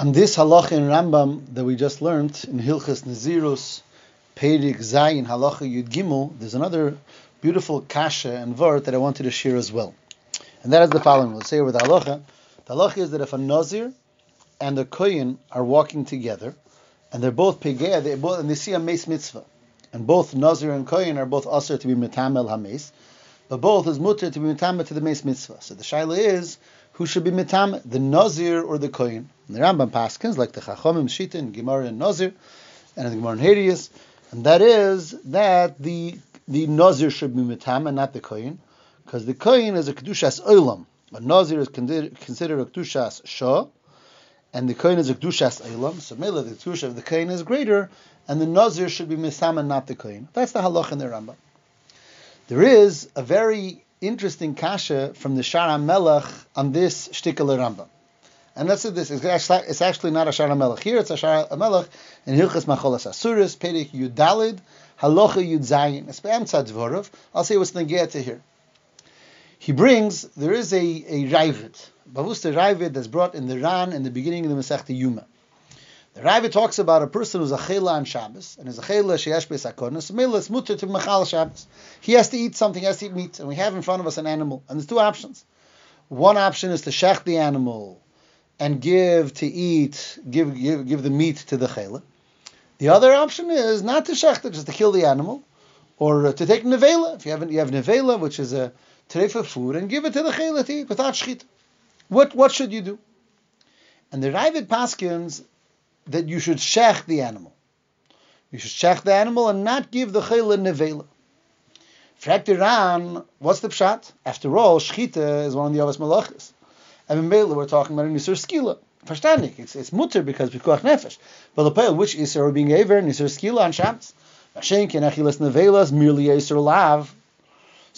On this halacha in Rambam that we just learned in Hilchas Nazirus, Perik Zayin Halacha Yud Gimel, there's another beautiful kasha and vart that I wanted to share as well. And that is the following. We'll say with the halacha. The halacha is that if a Nazir and a Koyin are walking together, and they're both pegea, they both and they see a mace mitzvah, and both Nazir and Koyin are both usher to be mitamel hames, but both is mutter to be mitamel to the mace mitzvah. So the shaila is who should be mitamel, the Nazir or the Koyin. And the Rambam paskins like the Chachomim Shita in Gemara and Nazir, and the Gemara and Hadius, and that is that the the Nazir should be mitam and not the Koyin, because the Koyin is a kedushas olam. A Nazir is considered a kedushas shah and the kohen is a kedushas elam, so mele the kedusha of the kohen is greater, and the nazir should be mitam and not the kohen. That's the halach in the Rambam. There is a very interesting kasha from the Shara Melech on this shtikal Rambam. And let's say this. It's actually, not a Shara Melech here. It's a Shara Melech in Hilchas Macholas Asuris, Perek Yudalid, Halacha Yud Zayin. It's Be'emtzad I'll say what's the here. He brings, there is a, a Ravid, Bavusta Ravid that's brought in the Ran in the beginning of the Masechta Yuma. The Ravid talks about a person who's a chela on Shabbos, and is a chela sheyesh be'sakonis, milas mutter to machal Shabbos. He has to eat something, he has to eat meat, and we have in front of us an animal, and there's two options. One option is to shech the animal and give to eat, give give, give the meat to the chela. The other option is not to shech it, just to kill the animal, or to take nevela. If you have you have nevela, which is a trefa food and give it to the chayla to eat without shchita. What what should you do? And the Ravid Paskins that you should shech the animal. You should shech the animal and not give the chayla nevela. Fragt Iran, what's the pshat? After all, shchita is one of the Avos Malachis. And in Bela, we're talking about a Nisur Skila. Verstandig, it's, it's mutter because Pikuach Nefesh. But the pale, which are being Aver, Nisur Skila on Shabbos. Mashenkin, Achilas Nevelas, merely Isser Lav,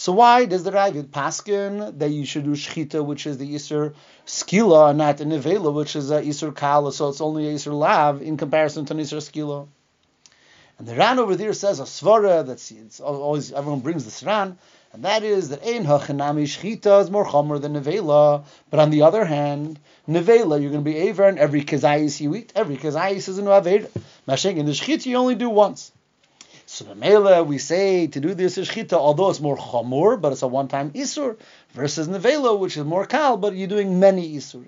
so why does the Ravid paskin that you should do shchita, which is the Isur skila, and not the nevela, which is a Isur kala, so it's only a Isur lav in comparison to an Isur skila? And the Ran over there says a svara that's it's always everyone brings this Ran, and that is that ein hachanami shchita is more chomer than nevela. But on the other hand, nevela you're going to be aver, and every kazayis you eat, every kazayis is an aver. Mashing in the shchita you only do once. So the Mela, we say to do this shchita, although it's more chamur, but it's a one-time isur, versus nevela, which is more kal, but you're doing many isur.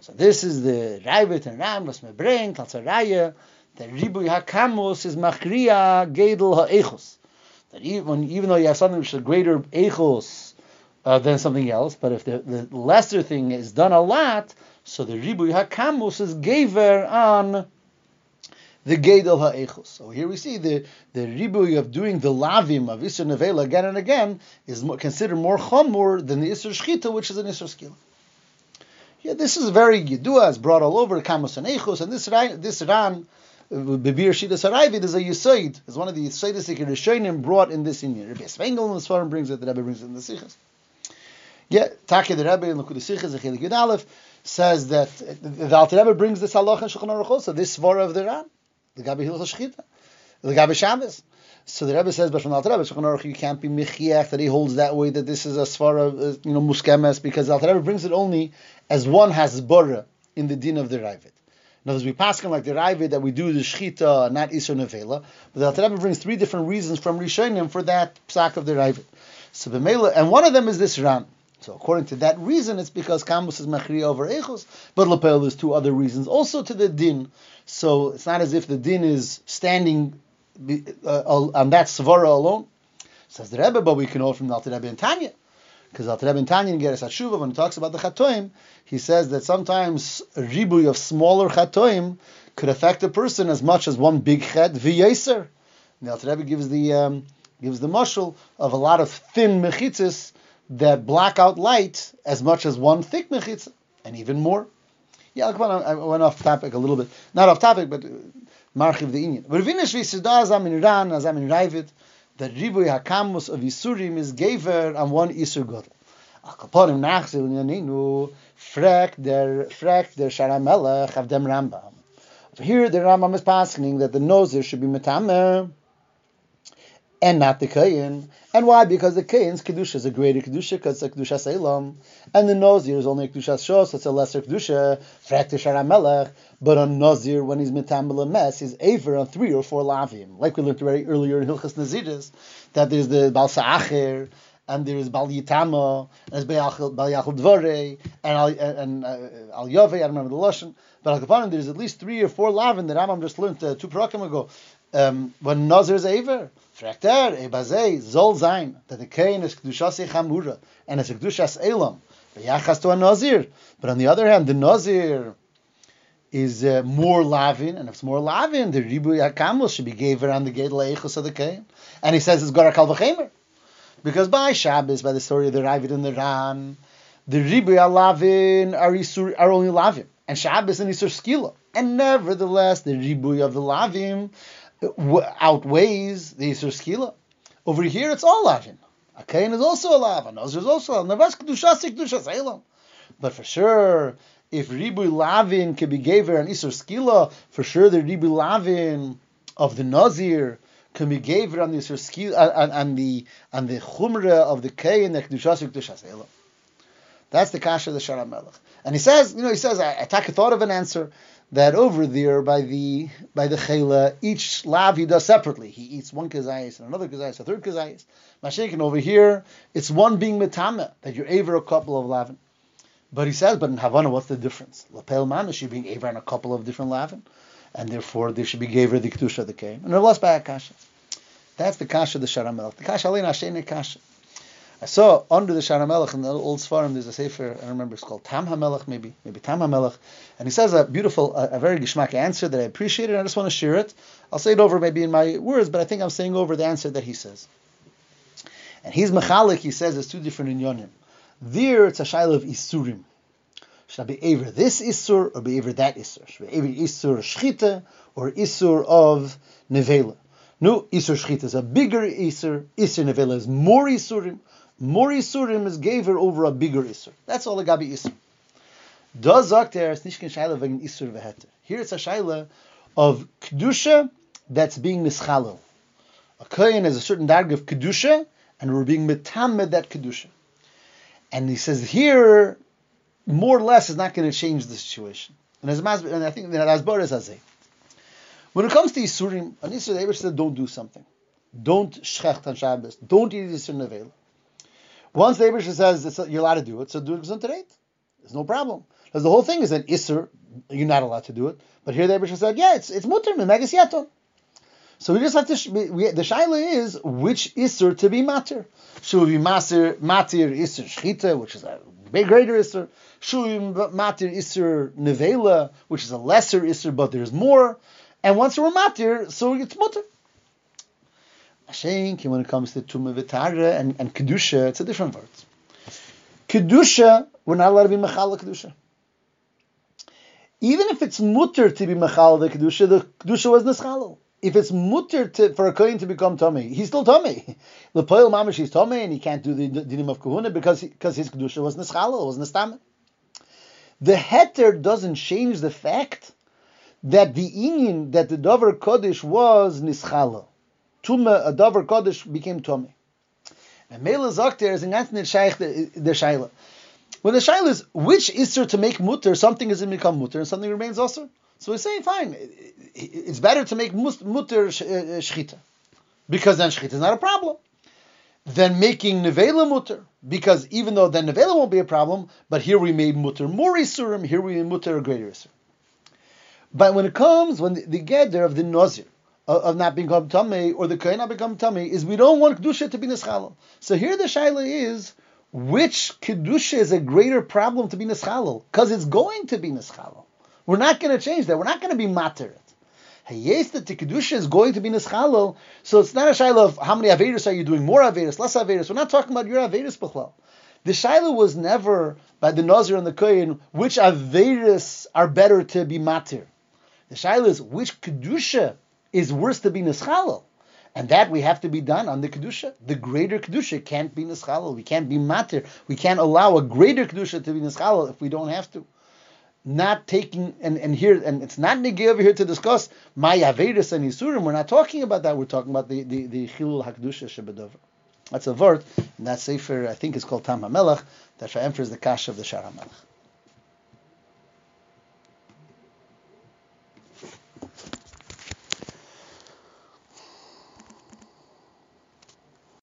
So this is the Raivit and Ram, was me bring, Talzaraya, the Ribu Hakamus is Machriya Gedel Ha'echos. That even, even though you have something which is a greater echos uh, than something else, but if the, the lesser thing is done a lot, so the Ribu Hakamus is Gever on the Gedel Ha'echos. So here we see the, the ribuy of doing the lavim of Isser Nevela again and again is more, considered more chamur than the Isser Shchita, which is an Isser Skila. Yeah, this is very Yidua, it's brought all over Kamos and Echos, and this, this Ran, uh, Bibir Shida Sarayvid is a Yisoid, is one of the Yisoidis that Rishonim brought in this Indian. Rabbi Svengel in the Svarim brings it, the Rebbe brings it in the Sichas. Yeah, Taki the Rebbe in the Sichas, the Chelik Aleph, says that uh, the Alter Rebbe brings this halacha and Shulchan Aruch also, this Svara of the Ran Hilchos Shchita, the Gabi Shabbos. So the Rebbe says, but from the Alter Rebbe, Shulchan you can't be michiach that he holds that way that this is a svara, uh, you know, muskemes because the Alter Rebbe brings it only as one has bora in the din of the Ravid. In other words, we pass him like the Ravid that we do the Shchita, not Isra Nevela, but the Alter Rebbe brings three different reasons from Rishonim for that psak of the Ravid. So Bemela, and one of them is this Ram. So according to that reason, it's because Kamus is Machri over Echos, but Lapel there's two other reasons also to the din. So it's not as if the din is standing uh, on that Svara alone. Says the Rebbe, but we can know from the Alter Rebbe and Tanya. Because Alter Rebbe and Tanya in Geras Hatshuva, when he talks about the Chatoim, he says that sometimes ribuy of smaller Chatoim could affect a person as much as one big Chet v'yeser. The Alter Rebbe gives the um, gives the mushal of a lot of thin mechitzis that black out light as much as one thick mechitza, and even more. Yeah, on, I went off topic a little bit. Not off topic, but uh, marchiv the inyan. Ravinish v'sida azam in Iran, azam in Ravid, that ribui hakamus of Yisurim is gaver on one Isur Godel. Akaponim nachzil yaninu, frek der, frek der sharamelech Rambam. Here, the Rambam is passing that the nose should be metamer, and not the Kayin. And why? Because the Kayin's Kedusha is a greater Kedusha because it's a Kedusha Selam. And the Nazir is only a Kedusha Shos, so it's a lesser Kedusha, Melech. But on Nazir, when he's Mitamel Mes, he's Aver on three or four Lavim. Like we learned very earlier in Hilchas Naziris, that there's the Balsa Acher, and there's Bal Yitama, and there's Bal Yachel Dvore, and Al, and, uh, Al Yove, I don't remember the Lashon. But Al there's at least three or four Lavim that Rambam just learned uh, two parakim ago. Um, when Nazir is Aver, Frekter, Ebazei, Zol Zain, that the Kain is Kedushas Chamura, and it's a Kedushas Elam, Yachas to a Nazir. But on the other hand, the Nazir is uh, more lavin, and if it's more lavin, the ribu yakamos should be gave around the gate leichus of the kain. And he says it's gora kalvachemer. Because by Shabbos, by the story of the Ravid and the Ran, the ribu lavin are, isur, are only lavin, and Shabbos and Isur skila. And nevertheless, the ribu of the lavim outweighs the Yisur Skila. Over here, it's all Lavin. A Kain is also a Lavin. Nazir is also a Lavin. But for sure, if Ribu Lavin can be given an Isur Skila, for sure the Ribu Lavin of the Nazir can be given on the Isur Skila, and, and the and the Chumra of the Kain, the Kedusha Kedusha That's the Kasha of the Shara Melech. And he says, you know, he says, I, I thought of an answer that over there by the by the chela, each lav he does separately. He eats one kazayis and another kazayis, a third kazayis. Mashiach over here, it's one being metame that you're over a couple of lavin. But he says, but in Havana, what's the difference? Lapel manish, you're being aver on a couple of different lavin, and therefore there should be gaver the kedusha that came. And they're lost by a kasha. That's the kasha of the sharamel. The kasha shene kasha. I saw under the Shara Melech in the old Svarim, there's a sefer, I remember it's called Tam HaMelech, maybe, maybe Tam HaMelech, and he says a beautiful, a, a very gishmak answer that I appreciate, and I just want to share it. I'll say it over maybe in my words, but I think I'm saying over the answer that he says. And he's Mechalik, he says, it's two different inyonim. There, it's a shaila of Isurim. Should I be ever this Isur or be ever that Isur? Should I be Isur Shchita or Isur of Nevela? No, Isur Shchita is a bigger Isur, Isur Nevela is more Isurim. More Isurim is gaver over a bigger Isur. That's all the Gabi Isur. Does Akter is Nishkin Shaila wegen Isur veheter. Here it's a Shaila of Kedusha that's being mischalel. A Kohen has a certain darg of Kedusha, and we're being metamed that Kedusha. And he says here, more or less is not going to change the situation. And as and I think that as Boris has When it comes to Isurim, an Isur, the said, don't do something. Don't shecht on Shabbos. Don't eat Isur Nevel. Once the Abishah says you're allowed to do it, so do it Gesundheit. There's no problem. Because the whole thing is an Isser, you're not allowed to do it. But here the Abishah said, yeah, it's it's mutter, megas yaton. So we just have to, we, the shaila is which Isser to be matter. Should we be matir, matir Isser Shchita, which is a big greater Isser. Should we matir Isser Nevela, which is a lesser Isser, but there's more. And once we're matir, so it's mutter. Hashenki, when it comes to Tumah Vitara and, and Kedusha, it's a different word. Kedusha, we're not allowed to be Mechala Kedusha. Even if it's mutter to be Mechala the Kedusha, the Kedusha was Neschalal. If it's mutter to, for a Kohen to become Tomei, he's still Tomei. The Poil Mamish is Tomei and he can't do the dinim of Kahuna because, because his Kedusha was Neschalal, was Nestamet. The heter doesn't change the fact that the inyan, that the Dover Kodesh was Nischalal. Tuma, a Dover Kodesh became Tomei. And Mela Zokter is in Anthony Shaykh the Shaila. When the Shaila is which Isser to make mutter, something is in become mutter and something remains also. So we say, fine, it's better to make mutter uh, shchita. Because then shchita is not a problem. Than making nevela mutter. Because even though then nevela won't be a problem, but here we made mutter more isurim, here we made mutter a greater isur. But when it comes, when the, the gather of the nazir, of not become tummy or the kohen not become tummy is we don't want kedusha to be neschalal. So here the shaila is which kedusha is a greater problem to be neschalal because it's going to be neschalal. We're not going to change that. We're not going to be matter. Yes, that the kedusha is going to be neschalal, so it's not a shaila of how many avedis are you doing, more avedis, less avedis. We're not talking about your avedis b'chlal. The shaila was never by the nazir and the kohen which avedis are better to be matir. The shaila is which kedusha is worse to be nischalal. And that we have to be done on the kedusha. The greater kedusha can't be nischalal. We can't be matir. We can't allow a greater kedusha to be nischalal if we don't have to. not taking and, and here and it's not negi over here to discuss my avedis and isurim. We're not talking about that. We're talking about the the the chilul hakdusha shebedover. That's a word, and that sefer I think is called Tam HaMelech that for the kash of the Shar HaMelech.